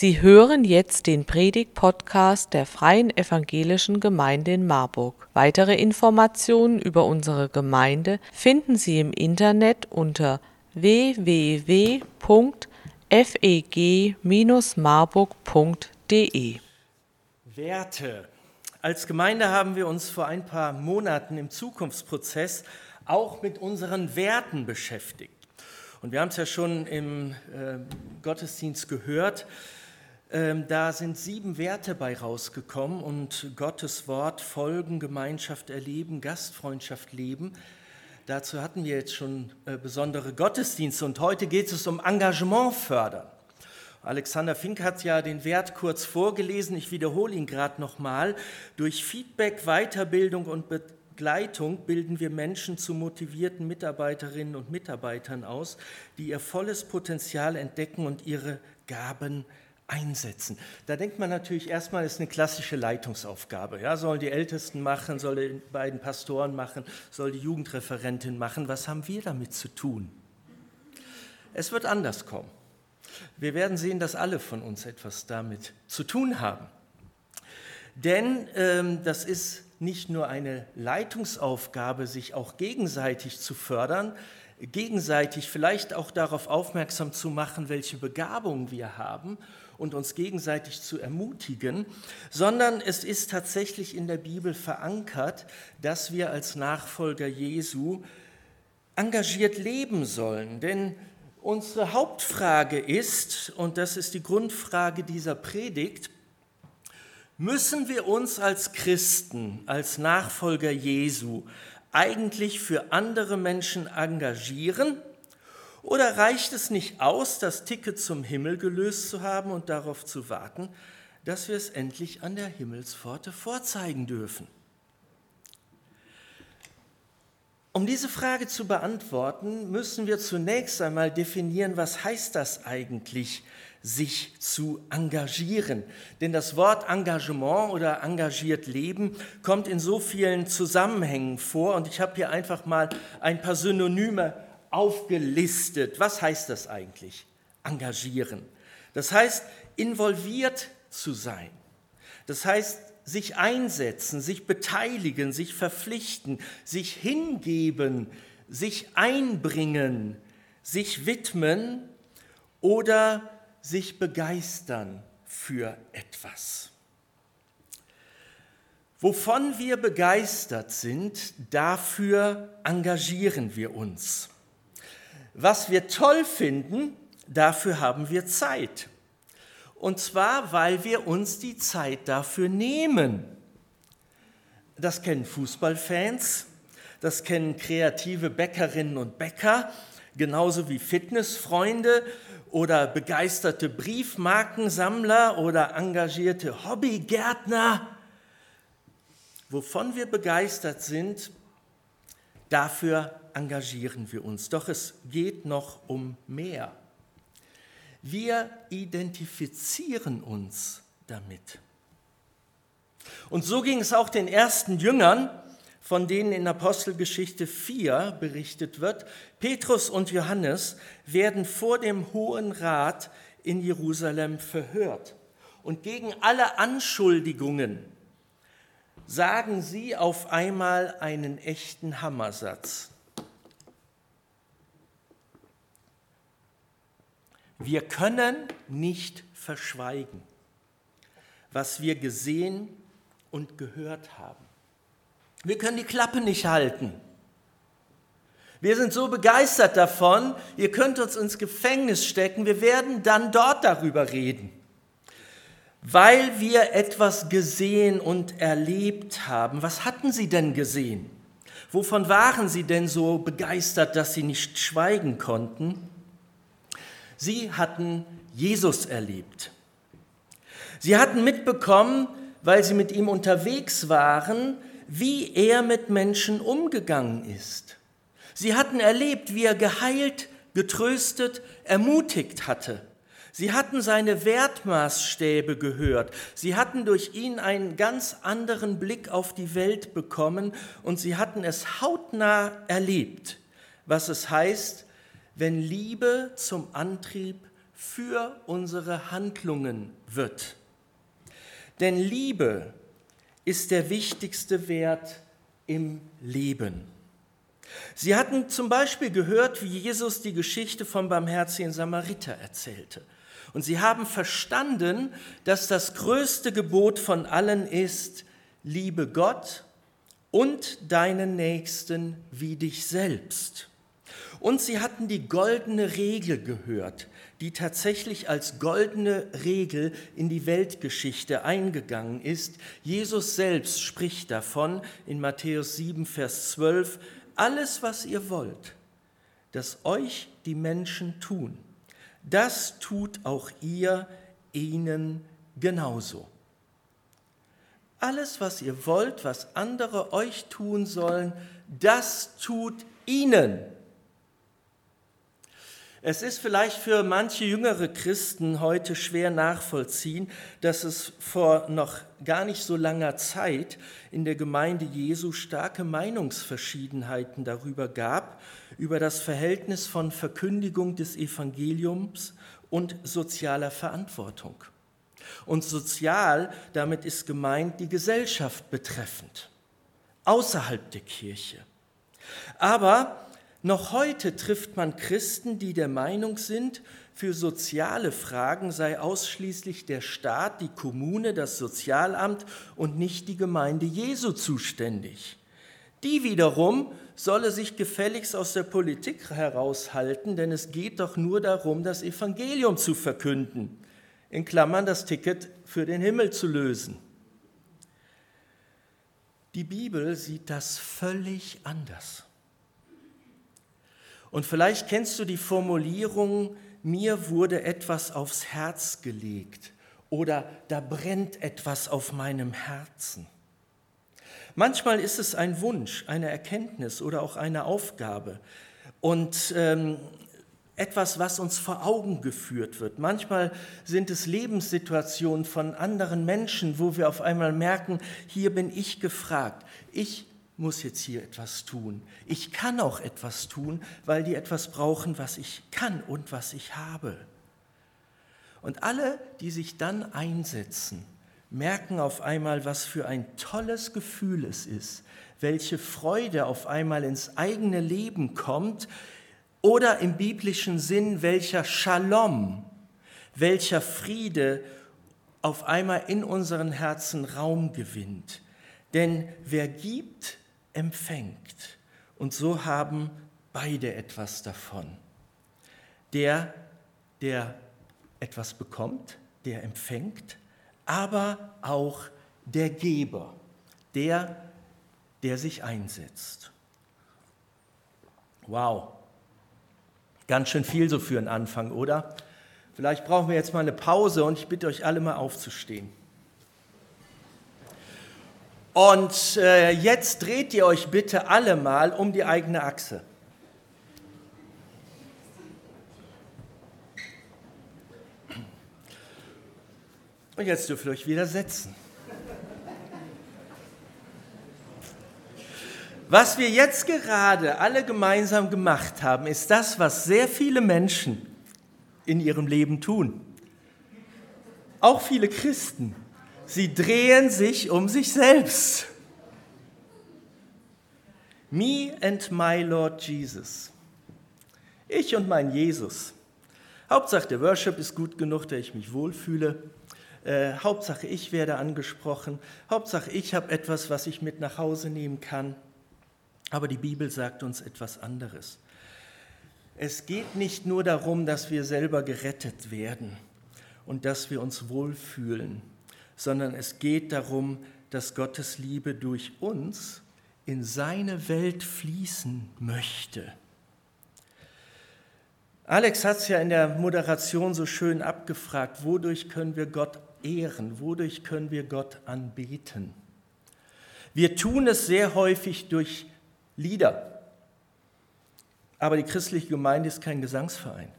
Sie hören jetzt den Predig-Podcast der Freien Evangelischen Gemeinde in Marburg. Weitere Informationen über unsere Gemeinde finden Sie im Internet unter www.feg-marburg.de. Werte. Als Gemeinde haben wir uns vor ein paar Monaten im Zukunftsprozess auch mit unseren Werten beschäftigt. Und wir haben es ja schon im äh, Gottesdienst gehört. Ähm, da sind sieben Werte bei rausgekommen und Gottes Wort folgen, Gemeinschaft erleben, Gastfreundschaft leben. Dazu hatten wir jetzt schon äh, besondere Gottesdienste und heute geht es um Engagement fördern. Alexander Fink hat ja den Wert kurz vorgelesen, ich wiederhole ihn gerade nochmal. Durch Feedback, Weiterbildung und Begleitung bilden wir Menschen zu motivierten Mitarbeiterinnen und Mitarbeitern aus, die ihr volles Potenzial entdecken und ihre Gaben einsetzen. Da denkt man natürlich erstmal, es ist eine klassische Leitungsaufgabe. Ja, sollen die Ältesten machen, sollen die beiden Pastoren machen, soll die Jugendreferentin machen. Was haben wir damit zu tun? Es wird anders kommen. Wir werden sehen, dass alle von uns etwas damit zu tun haben. Denn ähm, das ist nicht nur eine Leitungsaufgabe, sich auch gegenseitig zu fördern, gegenseitig vielleicht auch darauf aufmerksam zu machen, welche Begabungen wir haben und uns gegenseitig zu ermutigen, sondern es ist tatsächlich in der Bibel verankert, dass wir als Nachfolger Jesu engagiert leben sollen. Denn unsere Hauptfrage ist, und das ist die Grundfrage dieser Predigt, müssen wir uns als Christen, als Nachfolger Jesu eigentlich für andere Menschen engagieren oder reicht es nicht aus, das Ticket zum Himmel gelöst zu haben und darauf zu warten, dass wir es endlich an der Himmelspforte vorzeigen dürfen? Um diese Frage zu beantworten, müssen wir zunächst einmal definieren, was heißt das eigentlich, sich zu engagieren. Denn das Wort Engagement oder engagiert leben kommt in so vielen Zusammenhängen vor und ich habe hier einfach mal ein paar Synonyme aufgelistet. Was heißt das eigentlich? Engagieren. Das heißt, involviert zu sein. Das heißt, sich einsetzen, sich beteiligen, sich verpflichten, sich hingeben, sich einbringen, sich widmen oder sich begeistern für etwas. Wovon wir begeistert sind, dafür engagieren wir uns. Was wir toll finden, dafür haben wir Zeit. Und zwar, weil wir uns die Zeit dafür nehmen. Das kennen Fußballfans, das kennen kreative Bäckerinnen und Bäcker, genauso wie Fitnessfreunde oder begeisterte Briefmarkensammler oder engagierte Hobbygärtner. Wovon wir begeistert sind, dafür engagieren wir uns. Doch es geht noch um mehr. Wir identifizieren uns damit. Und so ging es auch den ersten Jüngern, von denen in Apostelgeschichte 4 berichtet wird. Petrus und Johannes werden vor dem Hohen Rat in Jerusalem verhört. Und gegen alle Anschuldigungen sagen sie auf einmal einen echten Hammersatz. Wir können nicht verschweigen, was wir gesehen und gehört haben. Wir können die Klappe nicht halten. Wir sind so begeistert davon, ihr könnt uns ins Gefängnis stecken, wir werden dann dort darüber reden, weil wir etwas gesehen und erlebt haben. Was hatten sie denn gesehen? Wovon waren sie denn so begeistert, dass sie nicht schweigen konnten? Sie hatten Jesus erlebt. Sie hatten mitbekommen, weil sie mit ihm unterwegs waren, wie er mit Menschen umgegangen ist. Sie hatten erlebt, wie er geheilt, getröstet, ermutigt hatte. Sie hatten seine Wertmaßstäbe gehört. Sie hatten durch ihn einen ganz anderen Blick auf die Welt bekommen und sie hatten es hautnah erlebt, was es heißt, wenn Liebe zum Antrieb für unsere Handlungen wird. Denn Liebe ist der wichtigste Wert im Leben. Sie hatten zum Beispiel gehört, wie Jesus die Geschichte vom barmherzigen Samariter erzählte. Und sie haben verstanden, dass das größte Gebot von allen ist, liebe Gott und deinen Nächsten wie dich selbst. Und sie hatten die goldene Regel gehört, die tatsächlich als goldene Regel in die Weltgeschichte eingegangen ist. Jesus selbst spricht davon in Matthäus 7, Vers 12, alles, was ihr wollt, dass euch die Menschen tun, das tut auch ihr ihnen genauso. Alles, was ihr wollt, was andere euch tun sollen, das tut ihnen. Es ist vielleicht für manche jüngere Christen heute schwer nachvollziehen, dass es vor noch gar nicht so langer Zeit in der Gemeinde Jesu starke Meinungsverschiedenheiten darüber gab, über das Verhältnis von Verkündigung des Evangeliums und sozialer Verantwortung. Und sozial, damit ist gemeint die Gesellschaft betreffend, außerhalb der Kirche. Aber noch heute trifft man Christen, die der Meinung sind, für soziale Fragen sei ausschließlich der Staat, die Kommune, das Sozialamt und nicht die Gemeinde Jesu zuständig. Die wiederum solle sich gefälligst aus der Politik heraushalten, denn es geht doch nur darum, das Evangelium zu verkünden, in Klammern das Ticket für den Himmel zu lösen. Die Bibel sieht das völlig anders. Und vielleicht kennst du die Formulierung, mir wurde etwas aufs Herz gelegt oder da brennt etwas auf meinem Herzen. Manchmal ist es ein Wunsch, eine Erkenntnis oder auch eine Aufgabe und ähm, etwas, was uns vor Augen geführt wird. Manchmal sind es Lebenssituationen von anderen Menschen, wo wir auf einmal merken, hier bin ich gefragt. Ich muss jetzt hier etwas tun. Ich kann auch etwas tun, weil die etwas brauchen, was ich kann und was ich habe. Und alle, die sich dann einsetzen, merken auf einmal, was für ein tolles Gefühl es ist, welche Freude auf einmal ins eigene Leben kommt oder im biblischen Sinn, welcher Shalom, welcher Friede auf einmal in unseren Herzen Raum gewinnt. Denn wer gibt, empfängt. Und so haben beide etwas davon. Der, der etwas bekommt, der empfängt, aber auch der Geber, der, der sich einsetzt. Wow, ganz schön viel so für einen Anfang, oder? Vielleicht brauchen wir jetzt mal eine Pause und ich bitte euch alle mal aufzustehen. Und äh, jetzt dreht ihr euch bitte alle mal um die eigene Achse. Und jetzt dürft ihr euch wieder setzen. Was wir jetzt gerade alle gemeinsam gemacht haben, ist das, was sehr viele Menschen in ihrem Leben tun. Auch viele Christen. Sie drehen sich um sich selbst. Me and my Lord Jesus. Ich und mein Jesus. Hauptsache der Worship ist gut genug, dass ich mich wohlfühle. Äh, Hauptsache ich werde angesprochen. Hauptsache ich habe etwas, was ich mit nach Hause nehmen kann. Aber die Bibel sagt uns etwas anderes. Es geht nicht nur darum, dass wir selber gerettet werden und dass wir uns wohlfühlen sondern es geht darum, dass Gottes Liebe durch uns in seine Welt fließen möchte. Alex hat es ja in der Moderation so schön abgefragt, wodurch können wir Gott ehren, wodurch können wir Gott anbeten. Wir tun es sehr häufig durch Lieder, aber die christliche Gemeinde ist kein Gesangsverein.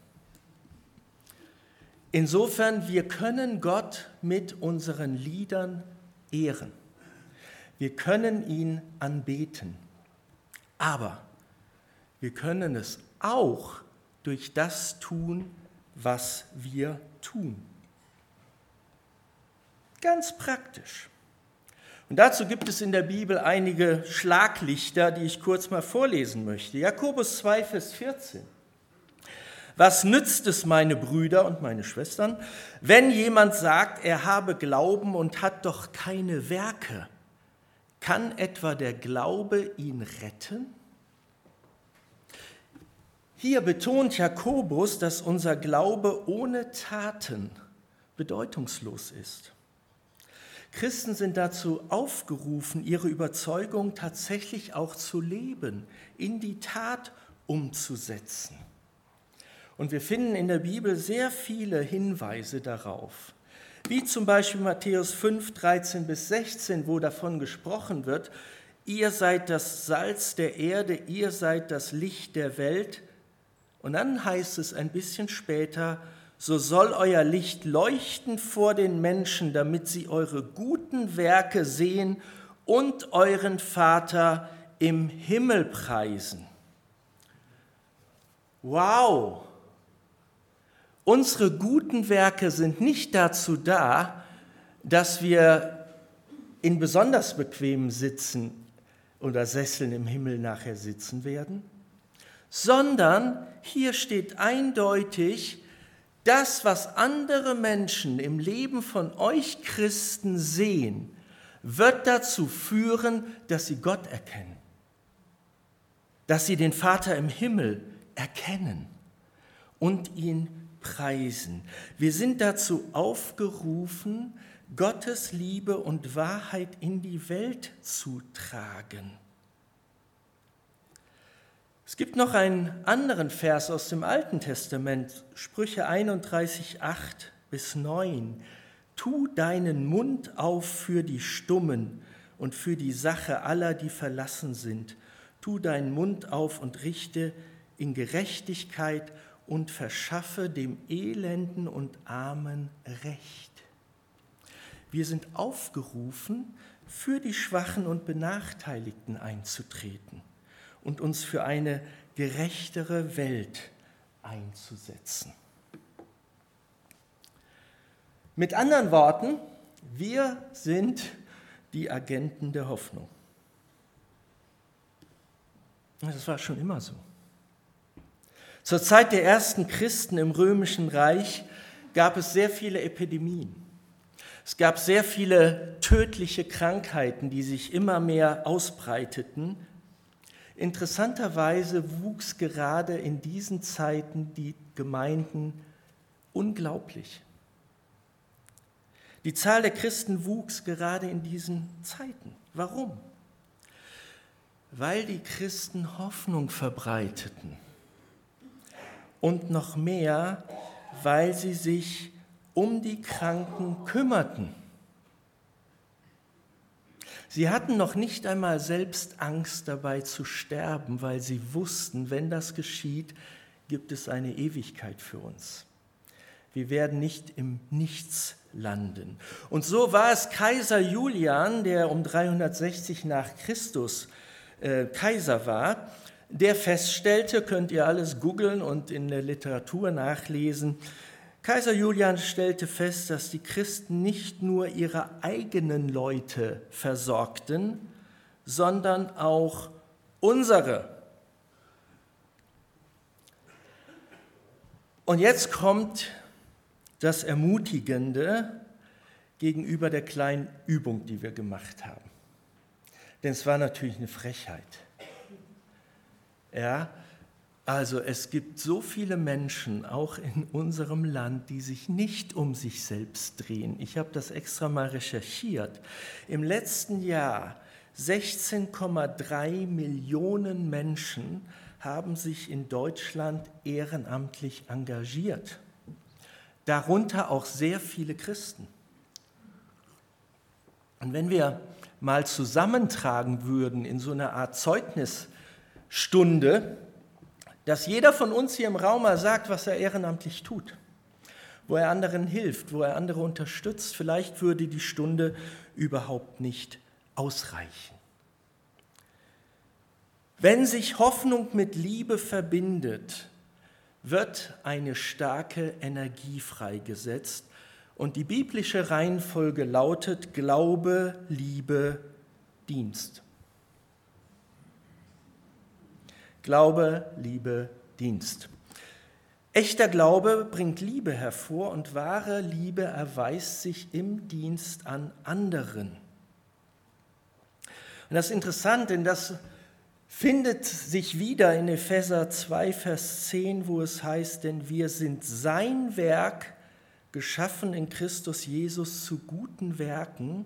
Insofern, wir können Gott mit unseren Liedern ehren. Wir können ihn anbeten. Aber wir können es auch durch das tun, was wir tun. Ganz praktisch. Und dazu gibt es in der Bibel einige Schlaglichter, die ich kurz mal vorlesen möchte. Jakobus 2, Vers 14. Was nützt es, meine Brüder und meine Schwestern, wenn jemand sagt, er habe Glauben und hat doch keine Werke? Kann etwa der Glaube ihn retten? Hier betont Jakobus, dass unser Glaube ohne Taten bedeutungslos ist. Christen sind dazu aufgerufen, ihre Überzeugung tatsächlich auch zu leben, in die Tat umzusetzen. Und wir finden in der Bibel sehr viele Hinweise darauf, wie zum Beispiel Matthäus 5, 13 bis 16, wo davon gesprochen wird, ihr seid das Salz der Erde, ihr seid das Licht der Welt. Und dann heißt es ein bisschen später, so soll euer Licht leuchten vor den Menschen, damit sie eure guten Werke sehen und euren Vater im Himmel preisen. Wow! Unsere guten Werke sind nicht dazu da, dass wir in besonders bequemen Sitzen oder Sesseln im Himmel nachher sitzen werden, sondern hier steht eindeutig, das, was andere Menschen im Leben von euch Christen sehen, wird dazu führen, dass sie Gott erkennen, dass sie den Vater im Himmel erkennen und ihn preisen. Wir sind dazu aufgerufen, Gottes Liebe und Wahrheit in die Welt zu tragen. Es gibt noch einen anderen Vers aus dem Alten Testament, Sprüche 31, 8 bis 9. Tu deinen Mund auf für die Stummen und für die Sache aller, die verlassen sind. Tu deinen Mund auf und richte in Gerechtigkeit und verschaffe dem Elenden und Armen Recht. Wir sind aufgerufen, für die Schwachen und Benachteiligten einzutreten und uns für eine gerechtere Welt einzusetzen. Mit anderen Worten, wir sind die Agenten der Hoffnung. Das war schon immer so. Zur Zeit der ersten Christen im römischen Reich gab es sehr viele Epidemien. Es gab sehr viele tödliche Krankheiten, die sich immer mehr ausbreiteten. Interessanterweise wuchs gerade in diesen Zeiten die Gemeinden unglaublich. Die Zahl der Christen wuchs gerade in diesen Zeiten. Warum? Weil die Christen Hoffnung verbreiteten und noch mehr, weil sie sich um die Kranken kümmerten. Sie hatten noch nicht einmal selbst Angst dabei zu sterben, weil sie wussten, wenn das geschieht, gibt es eine Ewigkeit für uns. Wir werden nicht im Nichts landen. Und so war es Kaiser Julian, der um 360 nach Christus äh, Kaiser war, der feststellte, könnt ihr alles googeln und in der Literatur nachlesen, Kaiser Julian stellte fest, dass die Christen nicht nur ihre eigenen Leute versorgten, sondern auch unsere. Und jetzt kommt das Ermutigende gegenüber der kleinen Übung, die wir gemacht haben. Denn es war natürlich eine Frechheit. Ja, also es gibt so viele Menschen, auch in unserem Land, die sich nicht um sich selbst drehen. Ich habe das extra mal recherchiert. Im letzten Jahr 16,3 Millionen Menschen haben sich in Deutschland ehrenamtlich engagiert. Darunter auch sehr viele Christen. Und wenn wir mal zusammentragen würden in so einer Art Zeugnis, Stunde, dass jeder von uns hier im Raum mal sagt, was er ehrenamtlich tut, wo er anderen hilft, wo er andere unterstützt. Vielleicht würde die Stunde überhaupt nicht ausreichen. Wenn sich Hoffnung mit Liebe verbindet, wird eine starke Energie freigesetzt. Und die biblische Reihenfolge lautet Glaube, Liebe, Dienst. Glaube, Liebe, Dienst. Echter Glaube bringt Liebe hervor und wahre Liebe erweist sich im Dienst an anderen. Und das ist interessant, denn das findet sich wieder in Epheser 2, Vers 10, wo es heißt, denn wir sind sein Werk, geschaffen in Christus Jesus zu guten Werken,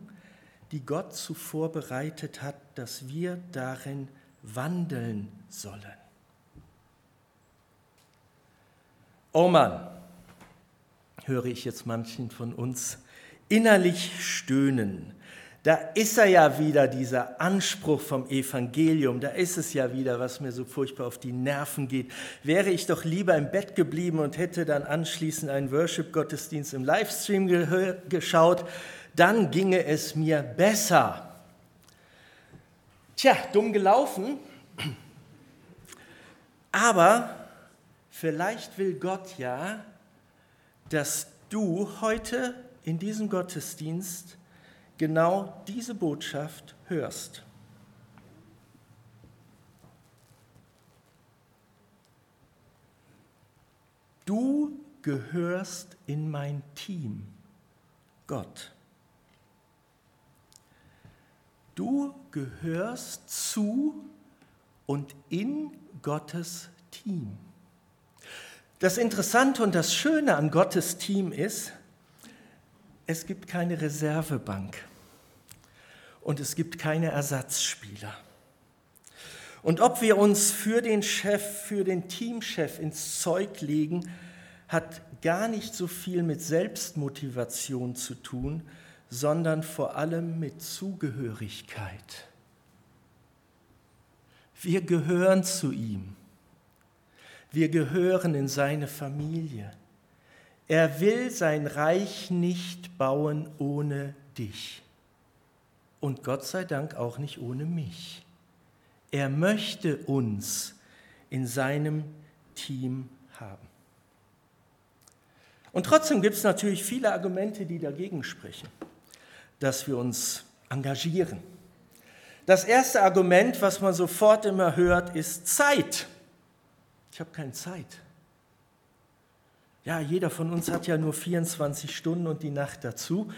die Gott zuvor bereitet hat, dass wir darin wandeln sollen. Oh Mann, höre ich jetzt manchen von uns innerlich stöhnen. Da ist er ja wieder, dieser Anspruch vom Evangelium. Da ist es ja wieder, was mir so furchtbar auf die Nerven geht. Wäre ich doch lieber im Bett geblieben und hätte dann anschließend einen Worship-Gottesdienst im Livestream geschaut, dann ginge es mir besser. Tja, dumm gelaufen. Aber vielleicht will Gott ja, dass du heute in diesem Gottesdienst genau diese Botschaft hörst. Du gehörst in mein Team, Gott. Du gehörst zu und in Gottes Team. Das Interessante und das Schöne an Gottes Team ist, es gibt keine Reservebank und es gibt keine Ersatzspieler. Und ob wir uns für den Chef, für den Teamchef ins Zeug legen, hat gar nicht so viel mit Selbstmotivation zu tun, sondern vor allem mit Zugehörigkeit. Wir gehören zu ihm. Wir gehören in seine Familie. Er will sein Reich nicht bauen ohne dich. Und Gott sei Dank auch nicht ohne mich. Er möchte uns in seinem Team haben. Und trotzdem gibt es natürlich viele Argumente, die dagegen sprechen dass wir uns engagieren. Das erste Argument, was man sofort immer hört, ist Zeit. Ich habe keine Zeit. Ja, jeder von uns hat ja nur 24 Stunden und die Nacht dazu.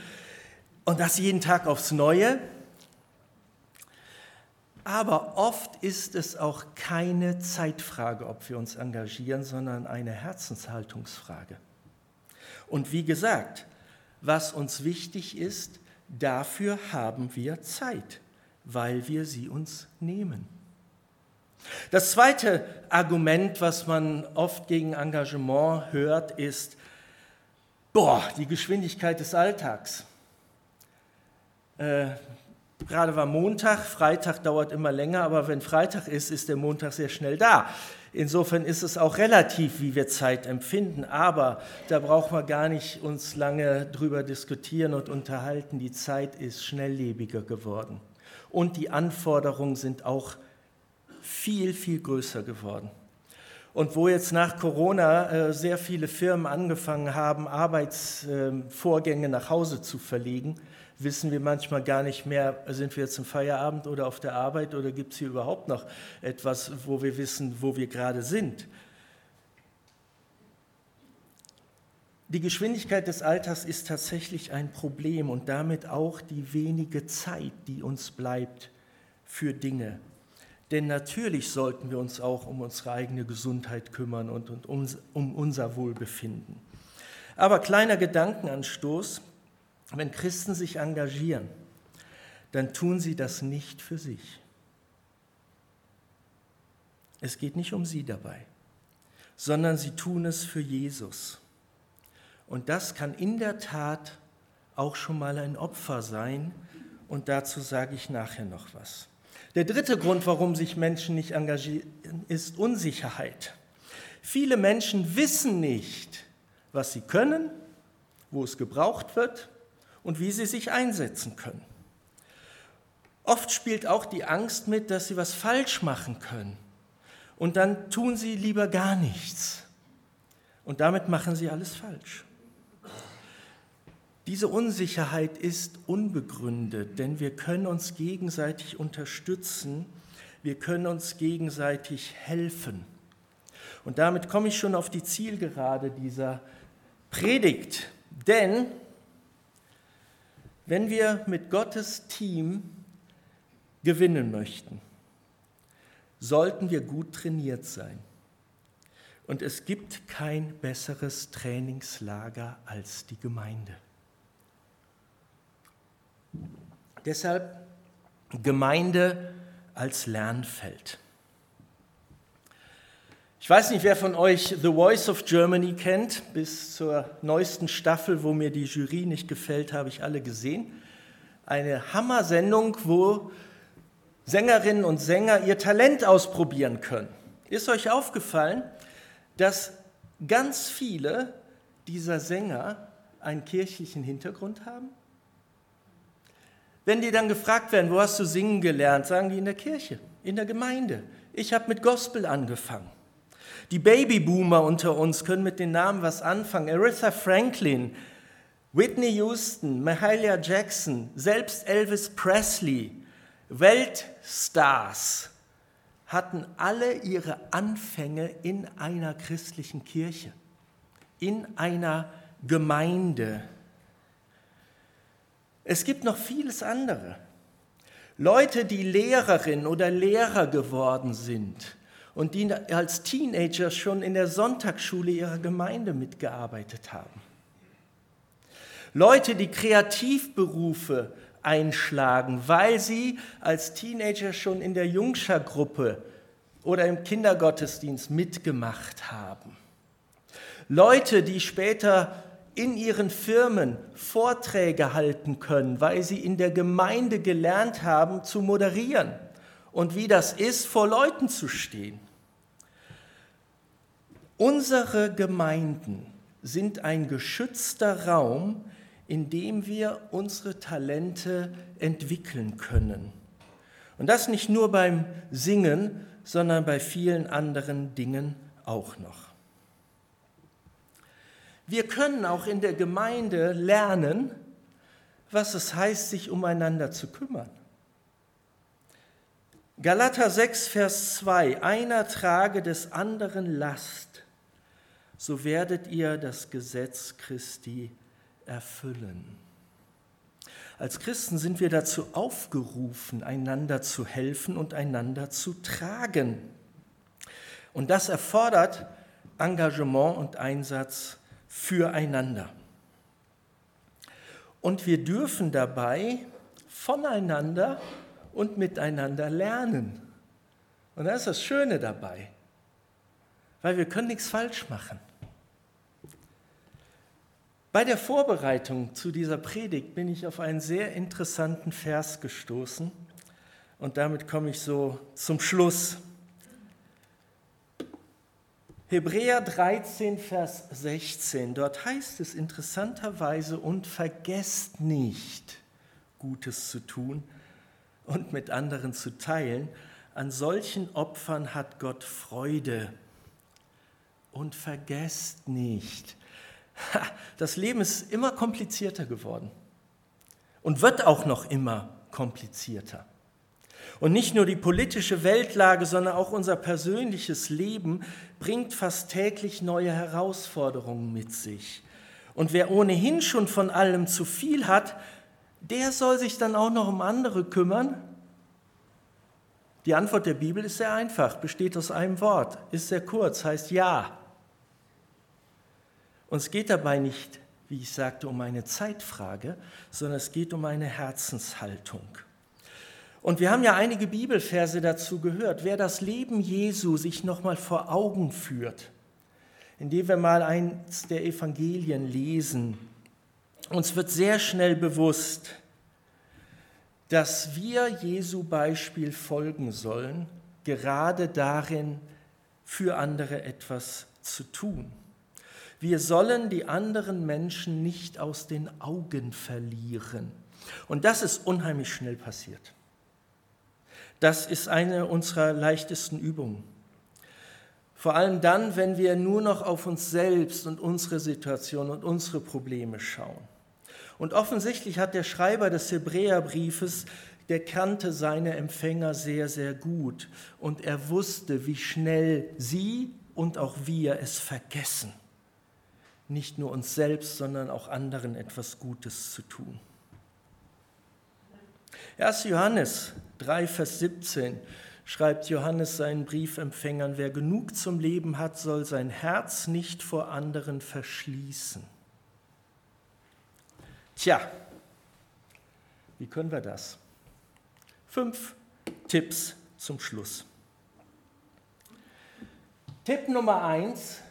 Und das jeden Tag aufs Neue. Aber oft ist es auch keine Zeitfrage, ob wir uns engagieren, sondern eine Herzenshaltungsfrage. Und wie gesagt, was uns wichtig ist, Dafür haben wir Zeit, weil wir sie uns nehmen. Das zweite Argument, was man oft gegen Engagement hört, ist, boah, die Geschwindigkeit des Alltags. Äh, gerade war Montag, Freitag dauert immer länger, aber wenn Freitag ist, ist der Montag sehr schnell da. Insofern ist es auch relativ, wie wir Zeit empfinden, aber da brauchen wir gar nicht uns lange drüber diskutieren und unterhalten. Die Zeit ist schnelllebiger geworden und die Anforderungen sind auch viel, viel größer geworden. Und wo jetzt nach Corona äh, sehr viele Firmen angefangen haben, Arbeitsvorgänge nach Hause zu verlegen, wissen wir manchmal gar nicht mehr, sind wir jetzt im Feierabend oder auf der Arbeit oder gibt es hier überhaupt noch etwas, wo wir wissen, wo wir gerade sind. Die Geschwindigkeit des Alters ist tatsächlich ein Problem und damit auch die wenige Zeit, die uns bleibt für Dinge. Denn natürlich sollten wir uns auch um unsere eigene Gesundheit kümmern und, und um, um unser Wohlbefinden. Aber kleiner Gedankenanstoß, wenn Christen sich engagieren, dann tun sie das nicht für sich. Es geht nicht um sie dabei, sondern sie tun es für Jesus. Und das kann in der Tat auch schon mal ein Opfer sein. Und dazu sage ich nachher noch was. Der dritte Grund, warum sich Menschen nicht engagieren, ist Unsicherheit. Viele Menschen wissen nicht, was sie können, wo es gebraucht wird und wie sie sich einsetzen können. Oft spielt auch die Angst mit, dass sie was falsch machen können. Und dann tun sie lieber gar nichts. Und damit machen sie alles falsch. Diese Unsicherheit ist unbegründet, denn wir können uns gegenseitig unterstützen, wir können uns gegenseitig helfen. Und damit komme ich schon auf die Zielgerade dieser Predigt. Denn wenn wir mit Gottes Team gewinnen möchten, sollten wir gut trainiert sein. Und es gibt kein besseres Trainingslager als die Gemeinde. Deshalb Gemeinde als Lernfeld. Ich weiß nicht, wer von euch The Voice of Germany kennt. Bis zur neuesten Staffel, wo mir die Jury nicht gefällt, habe ich alle gesehen. Eine Hammer-Sendung, wo Sängerinnen und Sänger ihr Talent ausprobieren können. Ist euch aufgefallen, dass ganz viele dieser Sänger einen kirchlichen Hintergrund haben? Wenn die dann gefragt werden, wo hast du singen gelernt, sagen die in der Kirche, in der Gemeinde. Ich habe mit Gospel angefangen. Die Babyboomer unter uns können mit den Namen was anfangen. Aretha Franklin, Whitney Houston, Mahalia Jackson, selbst Elvis Presley, Weltstars hatten alle ihre Anfänge in einer christlichen Kirche, in einer Gemeinde. Es gibt noch vieles andere. Leute, die Lehrerin oder Lehrer geworden sind und die als Teenager schon in der Sonntagsschule ihrer Gemeinde mitgearbeitet haben. Leute, die Kreativberufe einschlagen, weil sie als Teenager schon in der Jungschergruppe oder im Kindergottesdienst mitgemacht haben. Leute, die später in ihren Firmen Vorträge halten können, weil sie in der Gemeinde gelernt haben zu moderieren und wie das ist, vor Leuten zu stehen. Unsere Gemeinden sind ein geschützter Raum, in dem wir unsere Talente entwickeln können. Und das nicht nur beim Singen, sondern bei vielen anderen Dingen auch noch. Wir können auch in der Gemeinde lernen, was es heißt, sich umeinander zu kümmern. Galater 6, Vers 2, einer trage des anderen Last, so werdet ihr das Gesetz Christi erfüllen. Als Christen sind wir dazu aufgerufen, einander zu helfen und einander zu tragen. Und das erfordert Engagement und Einsatz füreinander. Und wir dürfen dabei voneinander und miteinander lernen. Und das ist das Schöne dabei, weil wir können nichts falsch machen. Bei der Vorbereitung zu dieser Predigt bin ich auf einen sehr interessanten Vers gestoßen und damit komme ich so zum Schluss. Hebräer 13, Vers 16, dort heißt es interessanterweise, und vergesst nicht, Gutes zu tun und mit anderen zu teilen. An solchen Opfern hat Gott Freude. Und vergesst nicht, das Leben ist immer komplizierter geworden und wird auch noch immer komplizierter. Und nicht nur die politische Weltlage, sondern auch unser persönliches Leben bringt fast täglich neue Herausforderungen mit sich. Und wer ohnehin schon von allem zu viel hat, der soll sich dann auch noch um andere kümmern? Die Antwort der Bibel ist sehr einfach, besteht aus einem Wort, ist sehr kurz, heißt ja. Und es geht dabei nicht, wie ich sagte, um eine Zeitfrage, sondern es geht um eine Herzenshaltung. Und wir haben ja einige Bibelverse dazu gehört. Wer das Leben Jesu sich nochmal vor Augen führt, indem wir mal eins der Evangelien lesen, uns wird sehr schnell bewusst, dass wir Jesu Beispiel folgen sollen, gerade darin, für andere etwas zu tun. Wir sollen die anderen Menschen nicht aus den Augen verlieren. Und das ist unheimlich schnell passiert. Das ist eine unserer leichtesten Übungen. Vor allem dann, wenn wir nur noch auf uns selbst und unsere Situation und unsere Probleme schauen. Und offensichtlich hat der Schreiber des Hebräerbriefes, der kannte seine Empfänger sehr, sehr gut. Und er wusste, wie schnell sie und auch wir es vergessen, nicht nur uns selbst, sondern auch anderen etwas Gutes zu tun. 1. Johannes 3, Vers 17 schreibt Johannes seinen Briefempfängern, wer genug zum Leben hat, soll sein Herz nicht vor anderen verschließen. Tja, wie können wir das? Fünf Tipps zum Schluss. Tipp Nummer eins,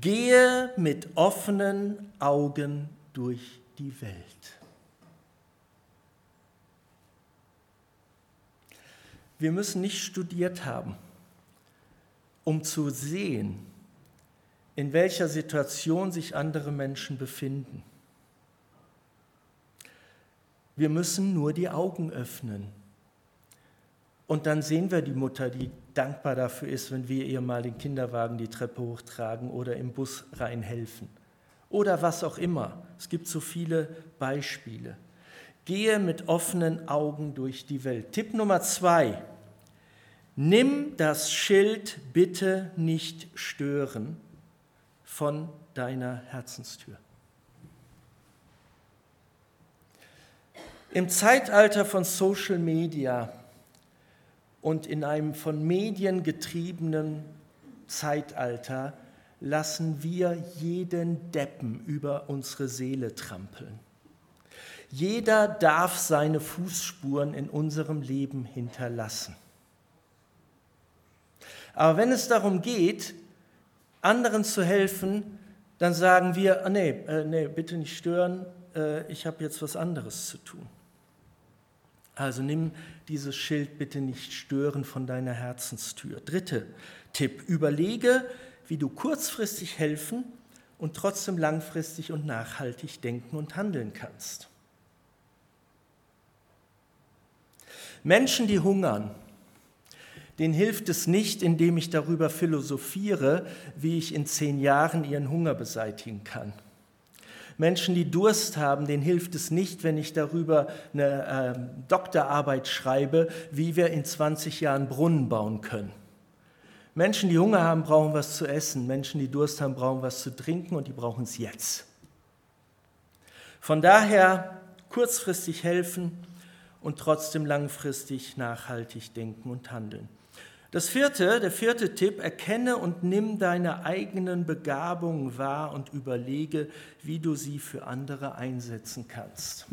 gehe mit offenen Augen durch die Welt. Wir müssen nicht studiert haben, um zu sehen, in welcher Situation sich andere Menschen befinden. Wir müssen nur die Augen öffnen. Und dann sehen wir die Mutter, die dankbar dafür ist, wenn wir ihr mal den Kinderwagen die Treppe hochtragen oder im Bus reinhelfen. Oder was auch immer. Es gibt so viele Beispiele. Gehe mit offenen Augen durch die Welt. Tipp Nummer zwei. Nimm das Schild bitte nicht stören von deiner Herzenstür. Im Zeitalter von Social Media und in einem von Medien getriebenen Zeitalter lassen wir jeden Deppen über unsere Seele trampeln. Jeder darf seine Fußspuren in unserem Leben hinterlassen. Aber wenn es darum geht, anderen zu helfen, dann sagen wir, ah, nee, äh, nee, bitte nicht stören, äh, ich habe jetzt was anderes zu tun. Also nimm dieses Schild bitte nicht stören von deiner Herzenstür. Dritter Tipp, überlege, wie du kurzfristig helfen und trotzdem langfristig und nachhaltig denken und handeln kannst. Menschen, die hungern, denen hilft es nicht, indem ich darüber philosophiere, wie ich in zehn Jahren ihren Hunger beseitigen kann. Menschen, die Durst haben, denen hilft es nicht, wenn ich darüber eine äh, Doktorarbeit schreibe, wie wir in 20 Jahren Brunnen bauen können. Menschen, die Hunger haben, brauchen was zu essen. Menschen, die Durst haben, brauchen was zu trinken und die brauchen es jetzt. Von daher kurzfristig helfen und trotzdem langfristig nachhaltig denken und handeln. Das vierte, der vierte Tipp, erkenne und nimm deine eigenen Begabungen wahr und überlege, wie du sie für andere einsetzen kannst.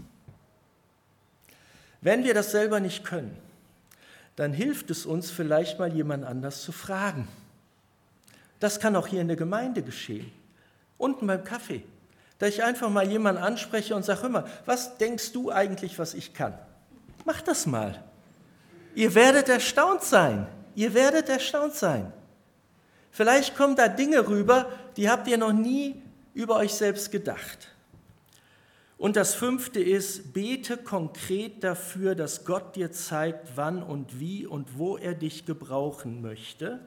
Wenn wir das selber nicht können, dann hilft es uns vielleicht mal jemand anders zu fragen. Das kann auch hier in der Gemeinde geschehen, unten beim Kaffee, da ich einfach mal jemanden anspreche und sage, hör mal, was denkst du eigentlich, was ich kann? Mach das mal. Ihr werdet erstaunt sein. Ihr werdet erstaunt sein. Vielleicht kommen da Dinge rüber, die habt ihr noch nie über euch selbst gedacht. Und das fünfte ist, bete konkret dafür, dass Gott dir zeigt, wann und wie und wo er dich gebrauchen möchte.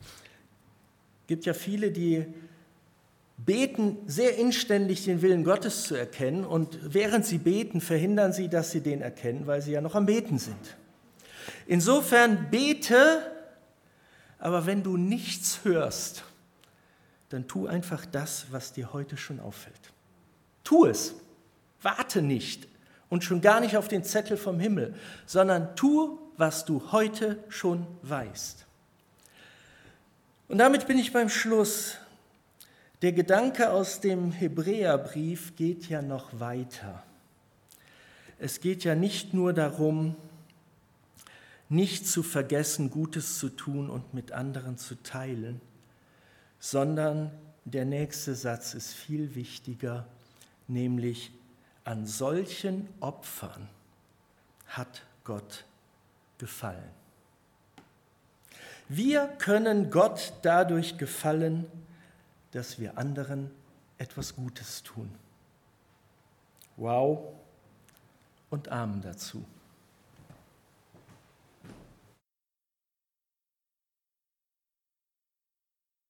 Es gibt ja viele, die beten sehr inständig den Willen Gottes zu erkennen und während sie beten, verhindern sie, dass sie den erkennen, weil sie ja noch am Beten sind. Insofern bete, aber wenn du nichts hörst, dann tu einfach das, was dir heute schon auffällt. Tu es. Warte nicht und schon gar nicht auf den Zettel vom Himmel, sondern tu, was du heute schon weißt. Und damit bin ich beim Schluss. Der Gedanke aus dem Hebräerbrief geht ja noch weiter. Es geht ja nicht nur darum, nicht zu vergessen, Gutes zu tun und mit anderen zu teilen, sondern der nächste Satz ist viel wichtiger, nämlich an solchen Opfern hat Gott gefallen. Wir können Gott dadurch gefallen, dass wir anderen etwas Gutes tun. Wow und Amen dazu.